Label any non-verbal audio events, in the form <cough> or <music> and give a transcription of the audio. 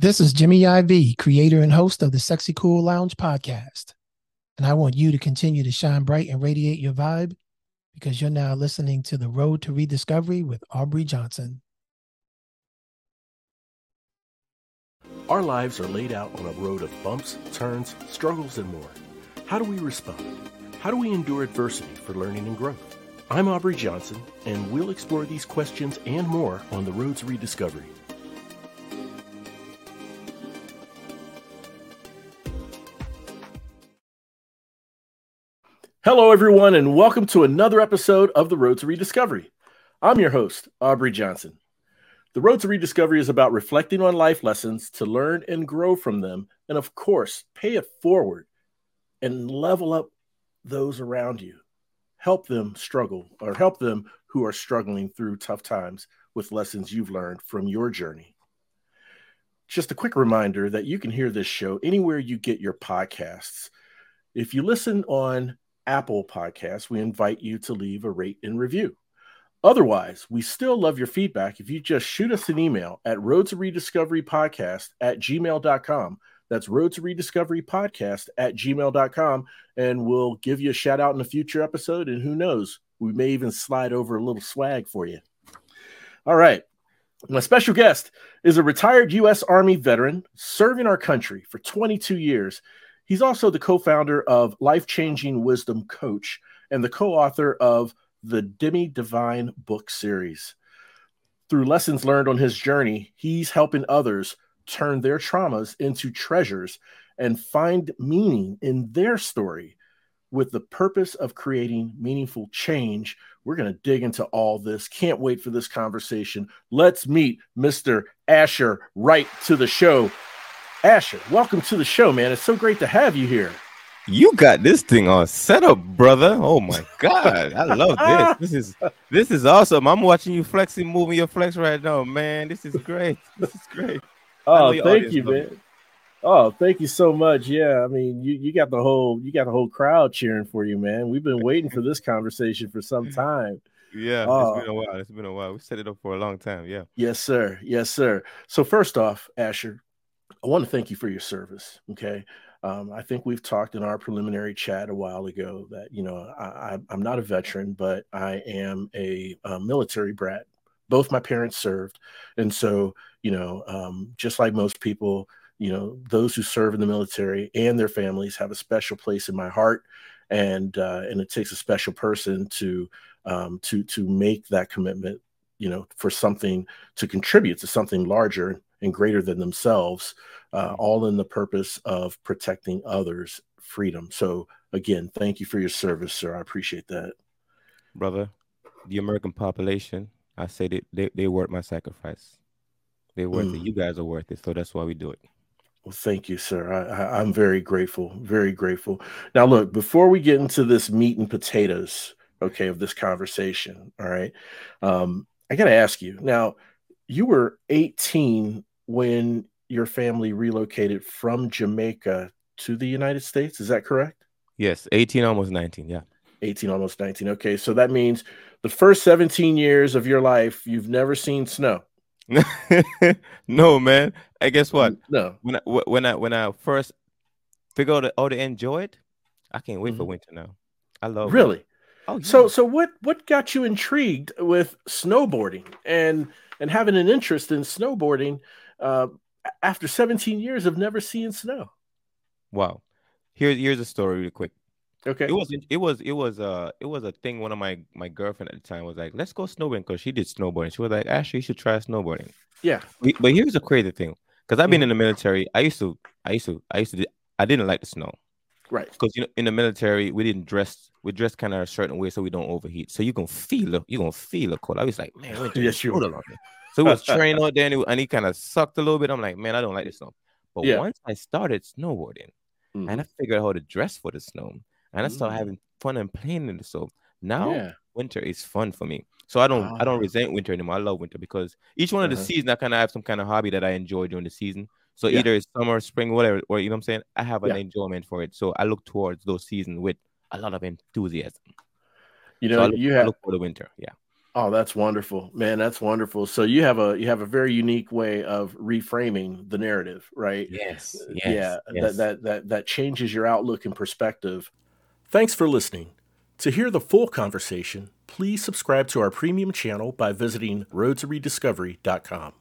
This is Jimmy IV, creator and host of the Sexy Cool Lounge podcast. And I want you to continue to shine bright and radiate your vibe because you're now listening to The Road to Rediscovery with Aubrey Johnson. Our lives are laid out on a road of bumps, turns, struggles, and more. How do we respond? How do we endure adversity for learning and growth? I'm Aubrey Johnson, and we'll explore these questions and more on The Road to Rediscovery. Hello, everyone, and welcome to another episode of The Road to Rediscovery. I'm your host, Aubrey Johnson. The Road to Rediscovery is about reflecting on life lessons to learn and grow from them, and of course, pay it forward and level up those around you. Help them struggle or help them who are struggling through tough times with lessons you've learned from your journey. Just a quick reminder that you can hear this show anywhere you get your podcasts. If you listen on Apple Podcasts, we invite you to leave a rate and review. Otherwise, we still love your feedback if you just shoot us an email at road to rediscovery podcast at gmail.com. That's road to rediscovery podcast at gmail.com. And we'll give you a shout out in a future episode. And who knows, we may even slide over a little swag for you. All right. My special guest is a retired U.S. Army veteran serving our country for 22 years. He's also the co founder of Life Changing Wisdom Coach and the co author of the Demi Divine book series. Through lessons learned on his journey, he's helping others turn their traumas into treasures and find meaning in their story with the purpose of creating meaningful change. We're going to dig into all this. Can't wait for this conversation. Let's meet Mr. Asher Wright to the show. Asher, welcome to the show, man. It's so great to have you here. You got this thing on setup, brother. Oh my god, I love this. <laughs> This is this is awesome. I'm watching you flexing, moving your flex right now, man. This is great. This is great. Oh, thank you, man. Oh, thank you so much. Yeah, I mean, you you got the whole you got the whole crowd cheering for you, man. We've been waiting for this conversation for some <laughs> time. Yeah, oh. it's been a while. It's been a while. We set it up for a long time. Yeah. Yes, sir. Yes, sir. So first off, Asher, I want to thank you for your service. Okay. Um, I think we've talked in our preliminary chat a while ago that, you know, I, am not a veteran, but I am a, a, military brat. Both my parents served. And so, you know, um, just like most people, you know, those who serve in the military and their families have a special place in my heart. And, uh, and it takes a special person to, um, to, to make that commitment, you know, for something to contribute to something larger and greater than themselves, uh, mm-hmm. all in the purpose of protecting others' freedom. So, again, thank you for your service, sir. I appreciate that. Brother, the American population, I say they, they, they worth my sacrifice. They're worth mm. it. You guys are worth it. So that's why we do it. Well, thank you, sir. I, am very grateful, very grateful. Now, look, before we get into this meat and potatoes, okay, of this conversation, all right, um, I got to ask you now, you were 18 when your family relocated from Jamaica to the United States. Is that correct? Yes, 18, almost 19. Yeah. 18, almost 19. Okay. So that means the first 17 years of your life, you've never seen snow. <laughs> no, man. I guess what? No. When I, when I, when I first figure out how to enjoy it, I can't wait mm-hmm. for winter now. I love really. It. Oh, yeah. So, so what, what got you intrigued with snowboarding and, and having an interest in snowboarding uh, after 17 years of never seeing snow. Wow. Here's here's a story really quick. Okay. It was it was it was uh it was a thing. One of my my girlfriend at the time was like, "Let's go snowboarding," because she did snowboarding. She was like, "Actually, you should try snowboarding." Yeah. But here's a crazy thing, because I've been in the military. I used to I used to I used to I didn't like the snow. Right. Because you know in the military we didn't dress we dress kind of a certain way so we don't overheat. So you can feel it. You gonna feel a cold. I was like, man, <laughs> yes, you so he was <laughs> training out there and he, and he kind of sucked a little bit. I'm like, man, I don't like this snow. But yeah. once I started snowboarding mm-hmm. and I figured out how to dress for the snow and I started mm-hmm. having fun and playing in the snow. Now yeah. winter is fun for me. So I don't I don't ah. resent winter anymore. I love winter because each one of the uh-huh. seasons I kind of have some kind of hobby that I enjoy during the season. So yeah. either it's summer, spring, whatever, or you know what I'm saying? I have an enjoyment for it. So I look towards those seasons with a lot of enthusiasm. You know, so you have look for the winter. Yeah. Oh, that's wonderful, man. That's wonderful. So you have a you have a very unique way of reframing the narrative, right? Yes. Uh, yes yeah. Yes. That that that that changes your outlook and perspective. Thanks for listening. To hear the full conversation, please subscribe to our premium channel by visiting roadtorediscovery.com.